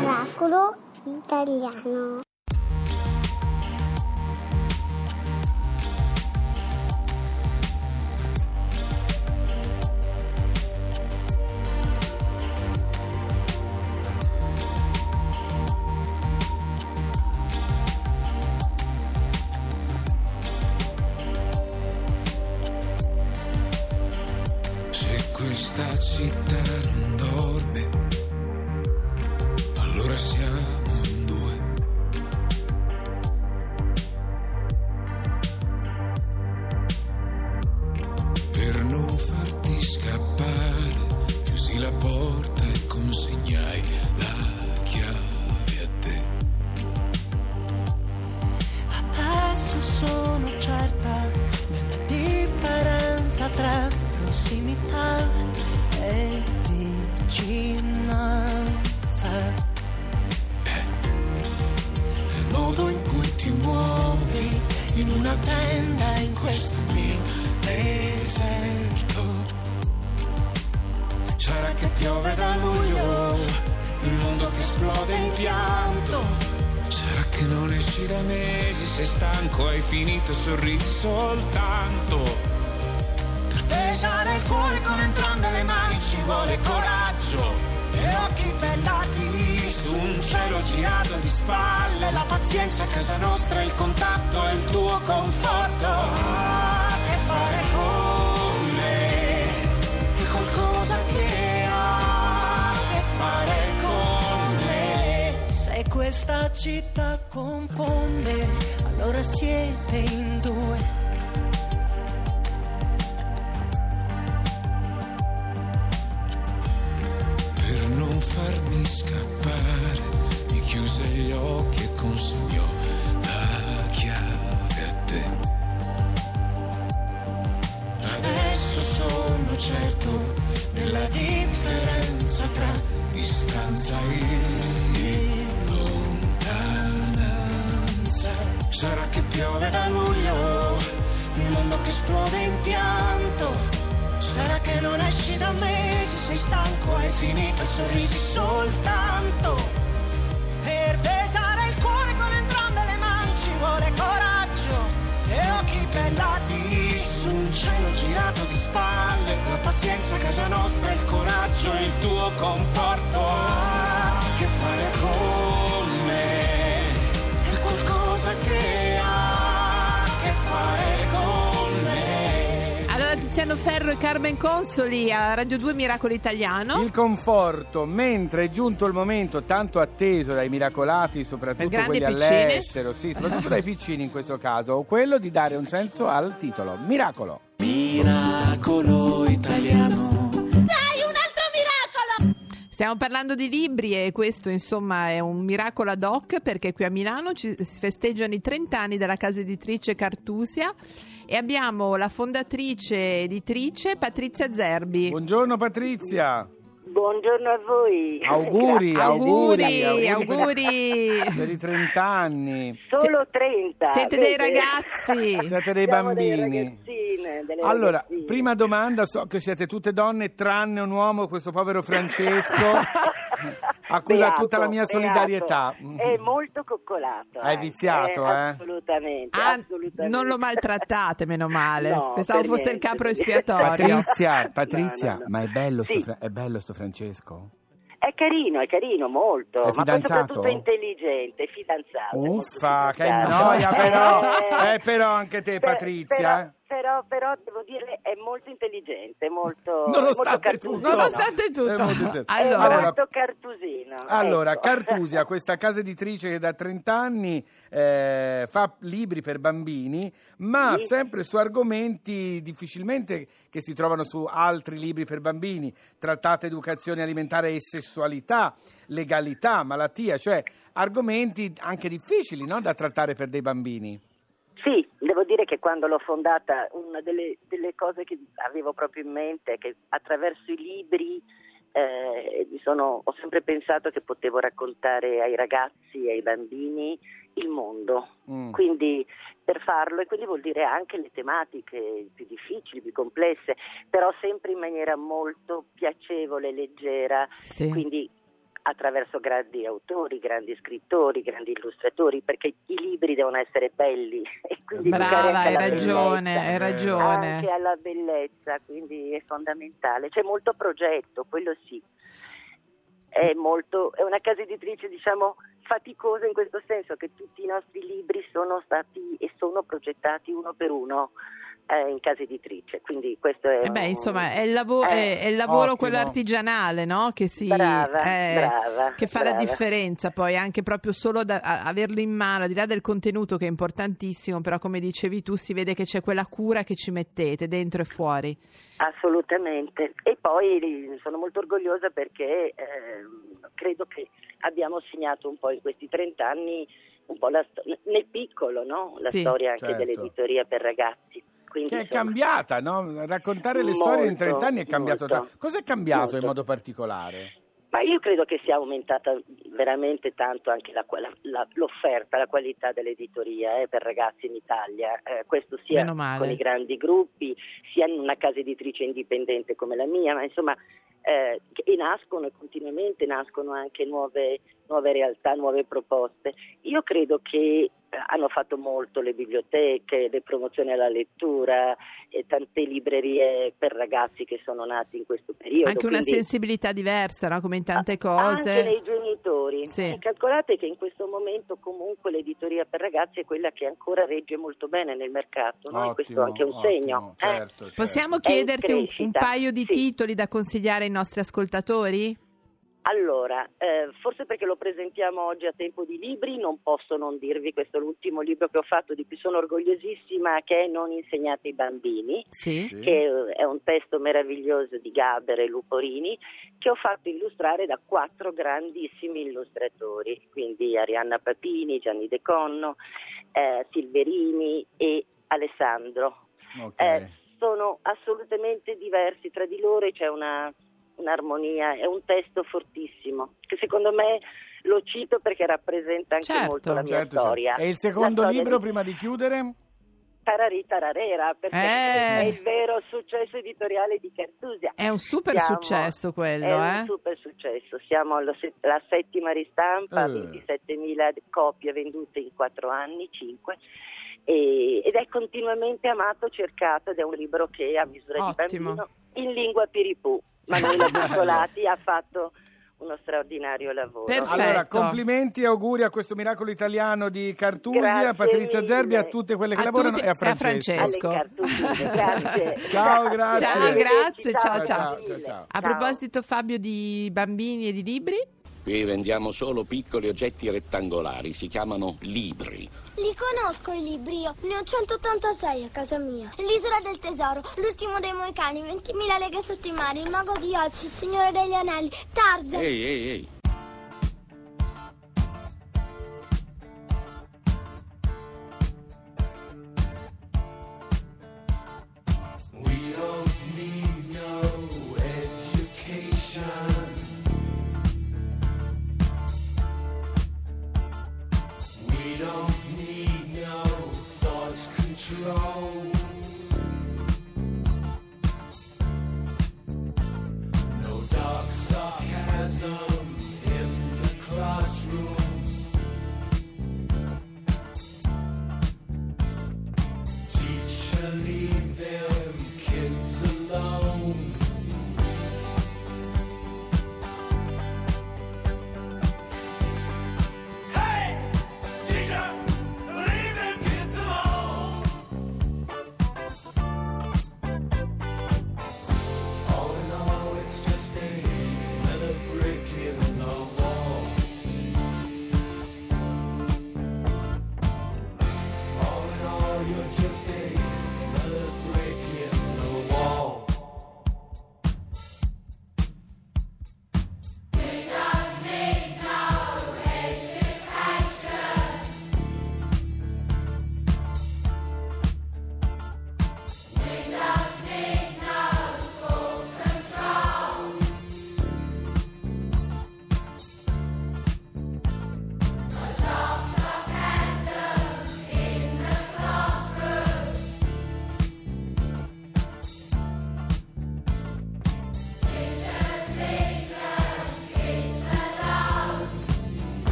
Miracolo italiano. Questa città non dorme, allora siamo in due. Per non farti scappare, chiusi la porta e consegnai la chiave a te. Adesso sono certa della differenza tra prossimità una tenda in questo mio deserto. Sarà che piove da luglio, il mondo che esplode in pianto. Sarà che non esci da mesi, sei stanco, hai finito, sorrisi soltanto. Per pesare il cuore con entrambe le mani ci vuole coraggio e occhi bellati su un cielo girato di spalle. La pazienza a casa nostra, il contatto è il tuo conforto. Ah, che fare con me è qualcosa che ha a che fare con me. Se questa città confonde, allora siete in due. Certo della differenza tra distanza e lontananza. Sarà che piove da luglio, il mondo che esplode in pianto. Sarà che non esci da mesi, sei stanco, hai finito i sorrisi soltanto. Casa nostra, il coraggio, il tuo conforto. Ah, che fare con me è qualcosa che ha a che fare con me. Allora Tiziano Ferro e Carmen Consoli a Radio 2 Miracolo Italiano. Il conforto, mentre è giunto il momento tanto atteso dai miracolati, soprattutto Per grandi quelli e piccini. all'estero, sì, soprattutto dai piccini in questo caso, quello di dare un senso al titolo. Miracolo. Miracolo italiano. Stiamo parlando di libri e questo insomma è un miracolo ad hoc perché qui a Milano ci, si festeggiano i 30 anni della casa editrice Cartusia e abbiamo la fondatrice editrice Patrizia Zerbi. Buongiorno Patrizia. Buongiorno a voi. Auguri, auguri, Auguri, per i 30 anni. Solo 30. Siete dei vede? ragazzi. Siete dei Siamo bambini. Allora, ragazzine. prima domanda, so che siete tutte donne tranne un uomo, questo povero Francesco, a cui va Beato, tutta la mia beato. solidarietà. È molto coccolato. Hai anche, viziato, eh? Assolutamente, Ah, assolutamente. non lo maltrattate, meno male. No, Pensavo fosse il niente, capro per niente. espiatorio. Patrizia, Patrizia, no, no. ma è bello, sto Sì. Fra- è bello sto Francesco? È carino, è carino, molto. È ma poi fidanzato? soprattutto è intelligente, è fidanzato. è Uffa, che noia però, Eh, eh, però anche te per- Patrizia. eh. Però, però, però devo dire è molto intelligente, molto Nonostante molto tutto. Nonostante È molto tutto. intelligente. È Allora, molto cartusino. Allora, ecco. Cartusia, questa casa editrice che da 30 anni eh, fa libri per bambini, ma Sì. sempre su argomenti difficilmente che si trovano su altri libri per bambini, trattata educazione alimentare e sessualità, legalità, malattia, cioè argomenti anche difficili no, da trattare per dei bambini. Sì, devo dire che quando l'ho fondata una delle, delle cose che avevo proprio in mente è che attraverso i libri eh, sono- ho sempre pensato che potevo raccontare ai ragazzi e ai bambini il mondo. Mm. Quindi per farlo, e quindi vuol dire anche le tematiche più difficili, più complesse, però sempre in maniera molto piacevole, leggera, Sì. quindi attraverso grandi autori, grandi scrittori, grandi illustratori, perché i libri devono essere belli e quindi Brava, hai ragione, hai ragione. Anche alla bellezza, quindi è fondamentale. C'è molto progetto, quello sì. È, molto, è una casa editrice, diciamo, faticosa in questo senso che tutti i nostri libri sono stati e sono progettati uno per uno eh, in casa editrice. Quindi questo è Eh beh, un- insomma, è il, lavo- Eh, è- il lavoro ottimo. quello artigianale, no? Che si Brava, eh, brava, che fa la brava. differenza poi anche proprio solo da a- averlo in mano, al di là del contenuto che è importantissimo, però come dicevi tu si vede che c'è quella cura che ci mettete dentro e fuori. Assolutamente. E poi sono molto orgogliosa perché ehm, credo che abbiamo segnato un po' in questi 30 anni un po' la sto- nel piccolo, no? La Sì, storia anche certo. dell'editoria per ragazzi. Quindi, Che è insomma, cambiata, no? Raccontare le storie in Molto, 30 anni è cambiato. molto. tanto. Cos'è cambiato in Molto. modo particolare? Ma io credo che sia aumentata veramente tanto anche la- la- la- l'offerta, la qualità dell'editoria eh, per ragazzi in Italia. Eh, questo sia con i grandi gruppi, sia in una casa editrice indipendente come la mia, ma insomma, eh, e nascono e continuamente nascono anche nuove, nuove realtà, nuove proposte. Io credo che eh, hanno fatto molto le biblioteche, le promozioni alla lettura, e tante librerie per ragazzi che sono nati in questo periodo. Anche una quindi- sensibilità diversa, no? Come in tante a- Anche cose. nei genitori. Sì. Calcolate che in questo momento comunque l'editoria per ragazzi è quella che ancora regge molto bene nel mercato, no? E questo è anche un ottimo, segno. eh. certo, certo. Possiamo chiederti un, un paio di sì. titoli da consigliare ai nostri ascoltatori? Allora, eh, forse perché lo presentiamo oggi a tempo di libri, non posso non dirvi questo è l'ultimo libro che ho fatto di cui sono orgogliosissima, che è Non insegnate ai bambini. Sì. Che è un testo meraviglioso di Gaber e Luporini che ho fatto illustrare da quattro grandissimi illustratori, quindi Arianna Papini, Gianni De Conno, eh, Silverini e Alessandro. Ok. Eh, sono assolutamente diversi tra di loro e c'è una, un'armonia, è un testo fortissimo che secondo me lo cito perché rappresenta anche Certo, molto la mia Certo, certo. storia. E il secondo libro, di- prima di chiudere? Tararì Tararera, perché Eh. è il vero successo editoriale di Cartusia. È un super Siamo- successo quello, È eh? un super successo, siamo alla se- alla settima ristampa, Eh. 27.000 copie vendute in quattro anni, cinque. E- ed è continuamente amato, cercato ed è un libro che a misura Ottimo. di bambino in lingua piripù. Manuela Buscolati ha fatto uno straordinario lavoro. Perfetto. Allora, complimenti e auguri a questo miracolo italiano di Cartusia, Grazie a Patrizia mille. Zerbi, a tutte quelle che A lavorano tutti- e a e a Francesco. Francesco. grazie. Ciao, grazie. Ciao, grazie, ciao, ciao. Ciao, ciao. A proposito, Fabio, di bambini e di libri? Qui vendiamo solo piccoli oggetti rettangolari, si chiamano libri. Li conosco i libri io, ne ho 186 a casa mia. L'isola del tesoro, l'ultimo dei moicani, 20.000 leghe sotto i mari, il mago di Oz, il signore degli anelli, Tarzan. Ehi, ehi, ehi. wrong.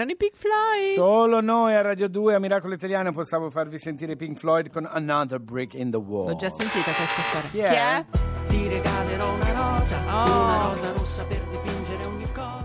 Erano i Pink Floyd. Solo noi a Radio 2 a Miracolo Italiano possiamo farvi sentire Pink Floyd con Another Brick in the Wall. L'ho già sentita questa storia. Chi è? Ti regalerò una rosa, Oh. una rosa rossa per.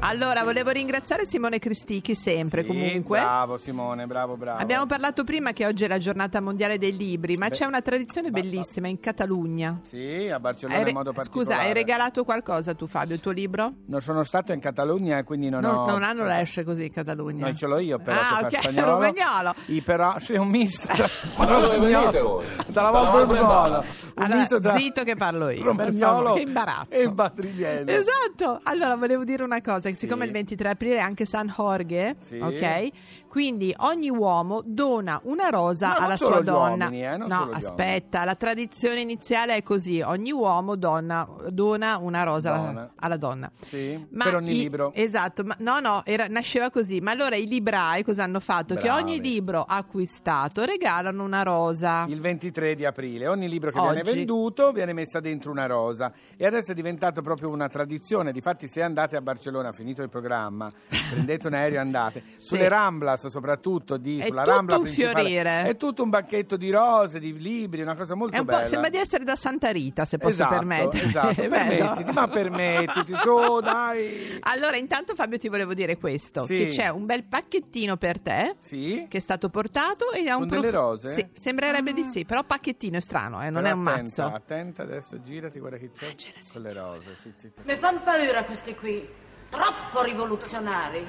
Allora, volevo ringraziare Simone Cristichi sempre Sì, comunque. Bravo Simone, bravo, bravo. Abbiamo parlato prima che oggi è la giornata mondiale dei libri, ma Beh, c'è una tradizione ba- bellissima in Catalogna. Sì, a Barcellona re- in modo particolare. Scusa, hai regalato qualcosa tu Fabio, il tuo libro? Non sono stato in Catalogna e quindi non, Non, ho... non hanno l'esce così in Catalogna. No, ce l'ho io però Ah, che ok, fa spagnolo. romagnolo. I però, sì, un misto. Ma da dove venite voi? Dalla Dalla Val Val Borbolo. Un Allora, misto tra zitto che parlo io, romagnolo che imbarazzo. e madrigliano. Esatto, allora volevo dire una cosa, che siccome Sì. il 23 aprile è anche San Jorge, Sì. ok? Quindi ogni uomo dona una rosa non alla sua donna. uomini, eh, non no, aspetta, la tradizione iniziale è così, ogni uomo donna- dona una rosa alla- Donna. alla donna. Sì, Ma per ogni i- libro. Esatto, ma no, no, era- nasceva così. Ma allora i librai cosa hanno fatto? Che Bravi. ogni libro acquistato regalano una rosa. Il 23 di aprile, ogni libro che Oggi. viene venduto viene messa dentro una rosa e adesso è diventato proprio una tradizione. Difatti, se andate a Barcellona, finito il programma, prendete un aereo e andate sulle Ramblas, soprattutto di, È sulla tutto Rambla un principale, fiorire. è tutto un banchetto di rose, di libri, una cosa molto È un po', bella. sembra di essere da Santa Rita, se posso esatto, permettermi. esatto. Permettiti, ma permettiti, su, dai. Allora, intanto Fabio ti volevo dire questo, Sì. che c'è un bel pacchettino per te Sì? che è stato portato e ha un Con delle rose? Sì, sembrerebbe di sì, però pacchettino è strano, eh, non Però è un attenta, mazzo. Attenta adesso, girati, guarda che c'è c'è la con le rose. Sì, sì, sì. Mi fanno paura questi qui, troppo rivoluzionari.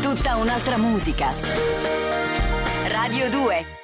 Tutta un'altra musica. Radio 2